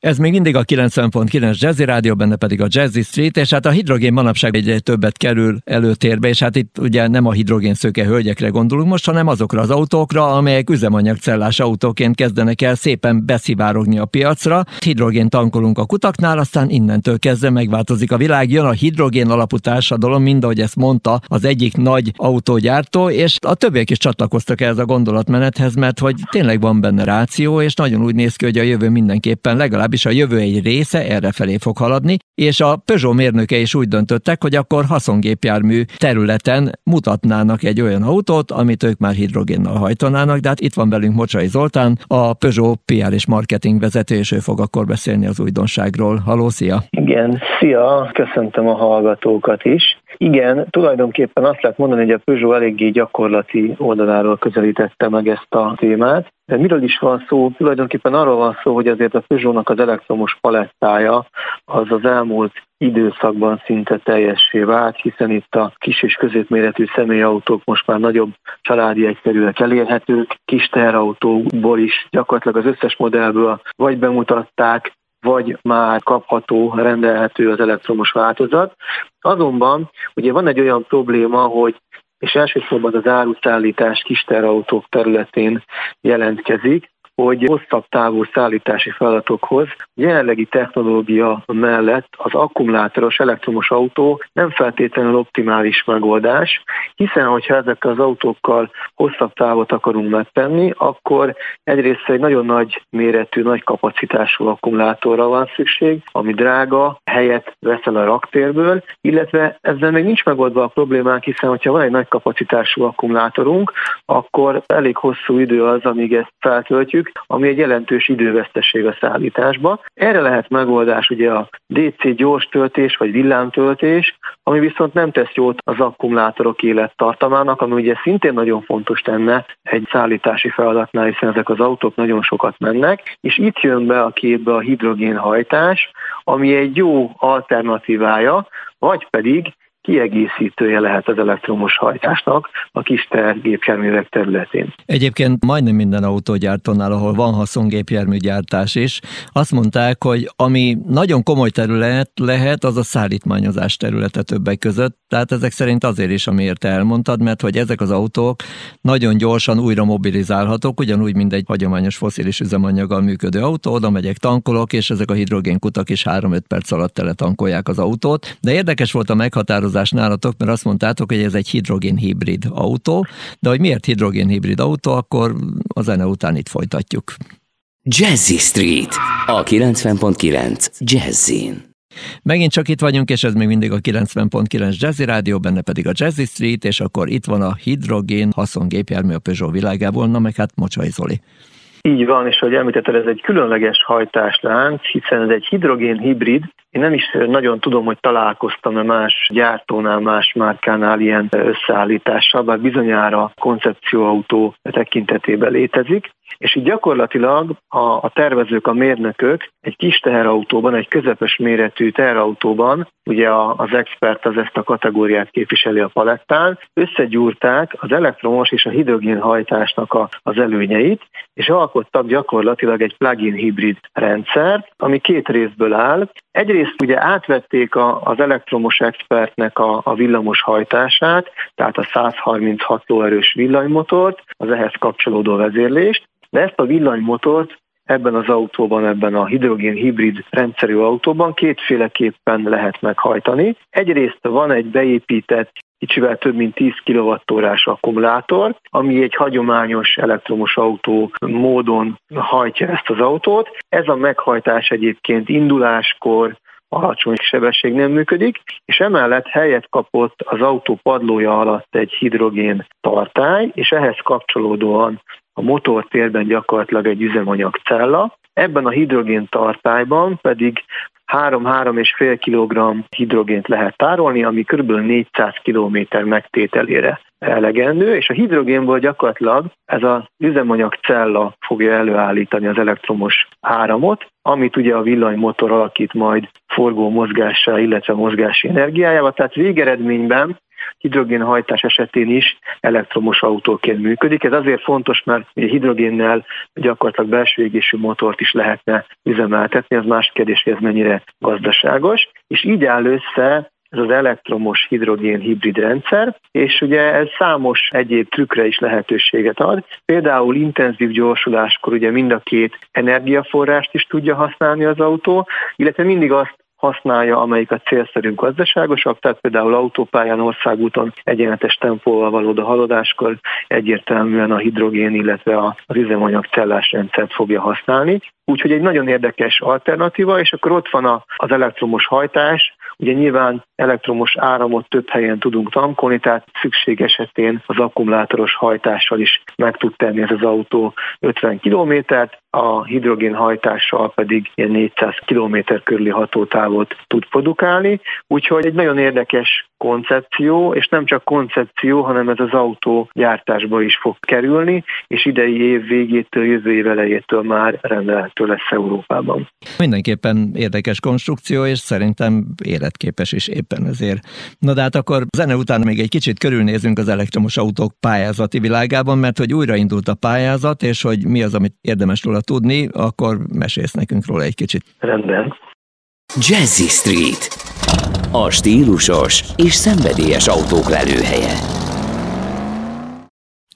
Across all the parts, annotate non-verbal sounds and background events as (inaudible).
Ez még mindig a 90.9 Jazzy Rádió, benne pedig a Jazzy Street, és hát a hidrogén manapság egyre többet kerül előtérbe, és hát itt ugye nem a hidrogén szőke hölgyekre gondolunk most, hanem azokra az autókra, amelyek üzemanyagcellás autóként kezdenek el szépen beszivárogni a piacra. Hidrogén tankolunk a kutaknál, aztán innentől kezdve megváltozik a világ, jön a hidrogén alapú társadalom, mind ahogy ezt mondta az egyik nagy autógyártó, és a többiek is csatlakoztak ehhez a gondolatmenethez, mert hogy tényleg van benne ráció, és nagyon úgy néz ki, hogy a jövő mindenképpen legalább legalábbis a jövő egy része erre felé fog haladni, és a Peugeot mérnöke is úgy döntöttek, hogy akkor haszongépjármű területen mutatnának egy olyan autót, amit ők már hidrogénnal hajtanának, de hát itt van velünk Mocsai Zoltán, a Peugeot PR és marketing vezető, és ő fog akkor beszélni az újdonságról. Haló, szia! Igen, szia, köszöntöm a hallgatókat is. Igen, tulajdonképpen azt lehet mondani, hogy a Peugeot eléggé gyakorlati oldaláról közelítette meg ezt a témát. De miről is van szó? Tulajdonképpen arról van szó, hogy azért a Peugeotnak az elektromos palettája az az elmúlt időszakban szinte teljessé vált, hiszen itt a kis és középméretű személyautók most már nagyobb családi egyszerűek elérhetők, kis teherautóból is gyakorlatilag az összes modellből vagy bemutatták, vagy már kapható, rendelhető az elektromos változat. Azonban ugye van egy olyan probléma, hogy és elsősorban az áruszállítás kisterautók területén jelentkezik, hogy hosszabb távú szállítási feladatokhoz jelenlegi technológia mellett az akkumulátoros elektromos autó nem feltétlenül optimális megoldás, hiszen hogyha ezekkel az autókkal hosszabb távot akarunk megtenni, akkor egyrészt egy nagyon nagy méretű, nagy kapacitású akkumulátorra van szükség, ami drága, helyet veszel a raktérből, illetve ezzel még nincs megoldva a problémánk, hiszen hogyha van egy nagy kapacitású akkumulátorunk, akkor elég hosszú idő az, amíg ezt feltöltjük, ami egy jelentős időveszteség a szállításba. Erre lehet megoldás ugye a DC gyors töltés vagy villámtöltés, ami viszont nem tesz jót az akkumulátorok élettartamának, ami ugye szintén nagyon fontos tenne egy szállítási feladatnál, hiszen ezek az autók nagyon sokat mennek, és itt jön be a képbe a hidrogénhajtás, ami egy jó alternatívája, vagy pedig kiegészítője lehet az elektromos hajtásnak a kis gépjárművek területén. Egyébként majdnem minden autógyártónál, ahol van haszongépjárműgyártás is, azt mondták, hogy ami nagyon komoly terület lehet, az a szállítmányozás területe többek között. Tehát ezek szerint azért is, amiért elmondtad, mert hogy ezek az autók nagyon gyorsan újra mobilizálhatók, ugyanúgy, mint egy hagyományos foszilis üzemanyaggal működő autó, oda megyek, tankolok, és ezek a hidrogénkutak is 3-5 perc alatt teletankolják az autót. De érdekes volt a meghatározás megfogalmazás nálatok, mert azt mondtátok, hogy ez egy hidrogén hibrid autó, de hogy miért hidrogén hibrid autó, akkor a zene után itt folytatjuk. Jazzy Street, a 90.9 Jazzin. Megint csak itt vagyunk, és ez még mindig a 90.9 Jazzy Rádió, benne pedig a Jazzy Street, és akkor itt van a hidrogén haszongépjármű a Peugeot világából, na meg hát Mocsai Zoli. Így van, és ahogy említetted, ez egy különleges hajtáslánc, hiszen ez egy hidrogén hibrid. Én nem is nagyon tudom, hogy találkoztam-e más gyártónál, más márkánál ilyen összeállítással, bár bizonyára koncepcióautó tekintetében létezik és így gyakorlatilag a, a tervezők, a mérnökök egy kis teherautóban, egy közepes méretű teherautóban, ugye a, az expert az ezt a kategóriát képviseli a palettán, összegyúrták az elektromos és a hidrogén hajtásnak a, az előnyeit, és alkottak gyakorlatilag egy plug-in hibrid rendszert, ami két részből áll. Egyrészt ugye átvették a, az elektromos expertnek a, a villamos hajtását, tehát a 136 lóerős villanymotort, az ehhez kapcsolódó vezérlést, de ezt a villanymotort ebben az autóban, ebben a hidrogén hibrid rendszerű autóban kétféleképpen lehet meghajtani. Egyrészt van egy beépített kicsivel több mint 10 kWh akkumulátor, ami egy hagyományos elektromos autó módon hajtja ezt az autót. Ez a meghajtás egyébként induláskor, alacsony sebesség nem működik, és emellett helyet kapott az autó padlója alatt egy hidrogén tartály, és ehhez kapcsolódóan a motortérben gyakorlatilag egy üzemanyagcella. Ebben a hidrogén tartályban pedig 3-3,5 kg hidrogént lehet tárolni, ami kb. 400 km megtételére elegendő, és a hidrogénből gyakorlatilag ez az üzemanyagcella fogja előállítani az elektromos áramot, amit ugye a villanymotor alakít majd forgó mozgással, illetve mozgási energiájával, tehát végeredményben hidrogénhajtás esetén is elektromos autóként működik. Ez azért fontos, mert hidrogénnel gyakorlatilag belső égésű motort is lehetne üzemeltetni, az más kérdés, hogy ez mennyire gazdaságos, és így áll össze ez az elektromos hidrogén hibrid rendszer, és ugye ez számos egyéb trükkre is lehetőséget ad. Például intenzív gyorsuláskor ugye mind a két energiaforrást is tudja használni az autó, illetve mindig azt használja, amelyik a célszerűen gazdaságosabb, tehát például autópályán, országúton egyenletes tempóval való a haladáskor egyértelműen a hidrogén, illetve az üzemanyag cellás rendszert fogja használni. Úgyhogy egy nagyon érdekes alternatíva, és akkor ott van az elektromos hajtás, Ugye nyilván elektromos áramot több helyen tudunk tankolni, tehát szükség esetén az akkumulátoros hajtással is meg tud tenni ez az autó 50 kilométert, a hidrogén hajtással pedig ilyen 400 km körüli hatótávot tud produkálni, úgyhogy egy nagyon érdekes koncepció, és nem csak koncepció, hanem ez az autó gyártásba is fog kerülni, és idei év végétől, jövő év elejétől már rendelhető lesz Európában. Mindenképpen érdekes konstrukció, és szerintem életképes is éppen ezért. Na de hát akkor zene után még egy kicsit körülnézünk az elektromos autók pályázati világában, mert hogy újraindult a pályázat, és hogy mi az, amit érdemes róla tudni, akkor mesélsz nekünk róla egy kicsit. Rendben. Jazzy Street. A stílusos és szenvedélyes autók lelőhelye.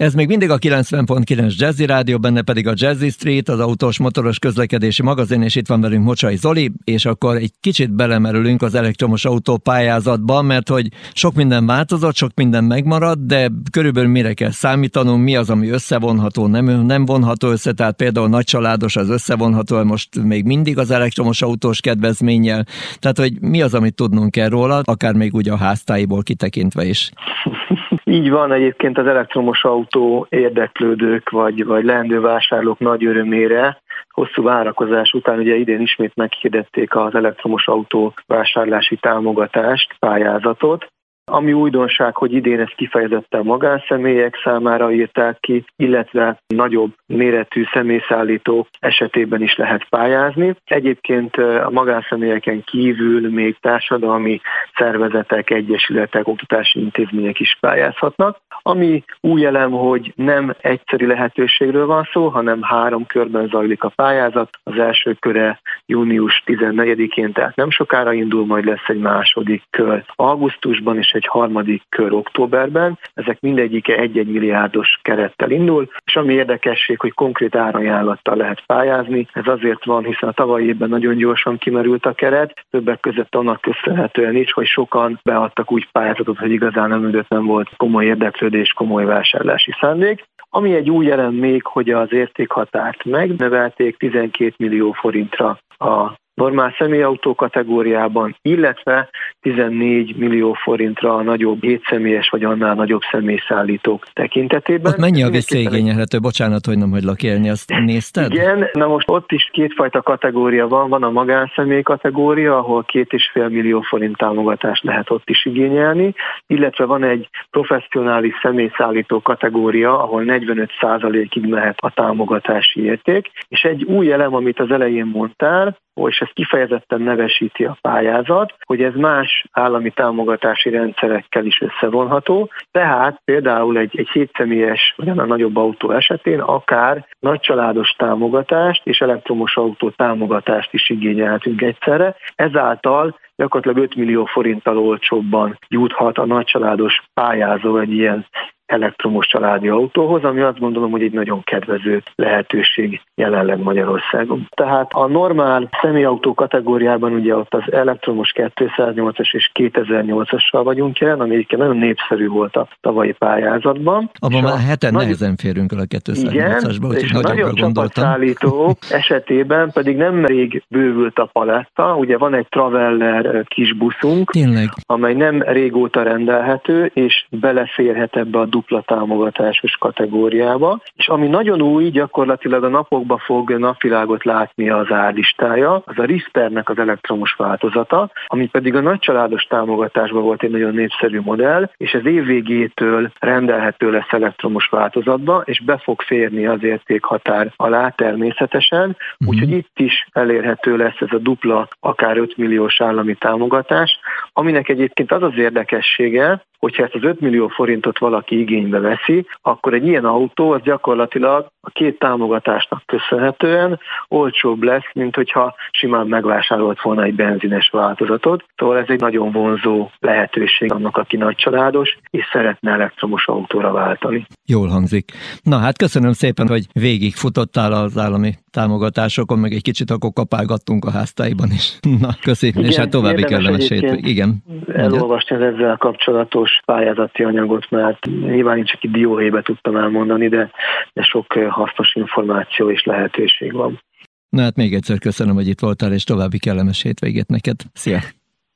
Ez még mindig a 90.9 Jazzy Rádió, benne pedig a Jazzy Street, az autós motoros közlekedési magazin, és itt van velünk Mocsai Zoli, és akkor egy kicsit belemerülünk az elektromos autó pályázatba, mert hogy sok minden változott, sok minden megmarad, de körülbelül mire kell számítanunk, mi az, ami összevonható, nem, nem vonható össze, tehát például nagy családos az összevonható, most még mindig az elektromos autós kedvezménnyel, tehát hogy mi az, amit tudnunk kell róla, akár még úgy a háztáiból kitekintve is. (laughs) Így van egyébként az elektromos autó érdeklődők vagy, vagy leendő vásárlók nagy örömére. Hosszú várakozás után ugye idén ismét meghirdették az elektromos autó vásárlási támogatást, pályázatot, ami újdonság, hogy idén ezt kifejezetten magánszemélyek számára írták ki, illetve nagyobb méretű személyszállítók esetében is lehet pályázni. Egyébként a magánszemélyeken kívül még társadalmi szervezetek, egyesületek, oktatási intézmények is pályázhatnak. Ami új elem, hogy nem egyszerű lehetőségről van szó, hanem három körben zajlik a pályázat. Az első köre június 14-én, tehát nem sokára indul, majd lesz egy második kör augusztusban és egy harmadik kör októberben. Ezek mindegyike egy-egy milliárdos kerettel indul, és ami érdekesség, hogy konkrét árajánlattal lehet pályázni. Ez azért van, hiszen a tavalyi évben nagyon gyorsan kimerült a keret, többek között annak köszönhetően is, hogy sokan beadtak úgy pályázatot, hogy igazán nem nem volt komoly érdeklődés, komoly vásárlási szándék. Ami egy új elem még, hogy az értékhatárt megnövelték 12 millió forintra a normál személyautó kategóriában, illetve 14 millió forintra a nagyobb 7 személyes vagy annál nagyobb személyszállítók tekintetében. Ott mennyi a visszaigényelhető? Bocsánat, hogy nem hagylak élni, azt nézted? Igen, na most ott is kétfajta kategória van. Van a magánszemély kategória, ahol két és fél millió forint támogatást lehet ott is igényelni, illetve van egy professzionális személyszállító kategória, ahol 45%-ig mehet a támogatási érték, és egy új elem, amit az elején mondtál, és ezt kifejezetten nevesíti a pályázat, hogy ez más állami támogatási rendszerekkel is összevonható, tehát például egy, egy hétszemélyes vagy a nagyobb autó esetén akár nagycsaládos támogatást és elektromos autó támogatást is igényelhetünk egyszerre, ezáltal gyakorlatilag 5 millió forinttal olcsóbban juthat a nagycsaládos pályázó egy ilyen elektromos családi autóhoz, ami azt gondolom, hogy egy nagyon kedvező lehetőség jelenleg Magyarországon. Tehát a normál személyautó kategóriában ugye ott az elektromos 208-as és 2008-assal vagyunk jelen, ami egyébként nagyon népszerű volt a tavalyi pályázatban. Abban már heten nagy... nehezen férünk el a 208-asba, úgyhogy nagyobb csapatszállító (laughs) esetében pedig nem rég bővült a paletta, ugye van egy Traveller kisbuszunk, Tényleg. amely nem régóta rendelhető, és beleférhet ebbe a dupla támogatásos kategóriába, és ami nagyon új, gyakorlatilag a napokba fog napvilágot látni az árlistája, az a Rispernek az elektromos változata, ami pedig a nagycsaládos támogatásban volt egy nagyon népszerű modell, és ez év végétől rendelhető lesz elektromos változatba, és be fog férni az értékhatár alá természetesen, uh-huh. úgyhogy itt is elérhető lesz ez a dupla, akár 5 milliós állami támogatás, aminek egyébként az az érdekessége, hogyha ezt az 5 millió forintot valaki igénybe veszi, akkor egy ilyen autó az gyakorlatilag a két támogatásnak köszönhetően olcsóbb lesz, mint hogyha simán megvásárolt volna egy benzines változatot. Szóval ez egy nagyon vonzó lehetőség annak, aki nagy családos, és szeretne elektromos autóra váltani. Jól hangzik. Na hát köszönöm szépen, hogy végig futottál az állami támogatásokon, meg egy kicsit akkor kapálgattunk a háztáiban is. (laughs) Na, köszönöm, és hát további kellemes hétvég. Igen. Elolvasni az ezzel kapcsolatos pályázati anyagot, mert nyilván én csak egy dióhéjbe tudtam elmondani, de, de sok hasznos információ és lehetőség van. Na hát még egyszer köszönöm, hogy itt voltál, és további kellemes hétvégét neked. Szia!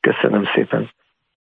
Köszönöm szépen!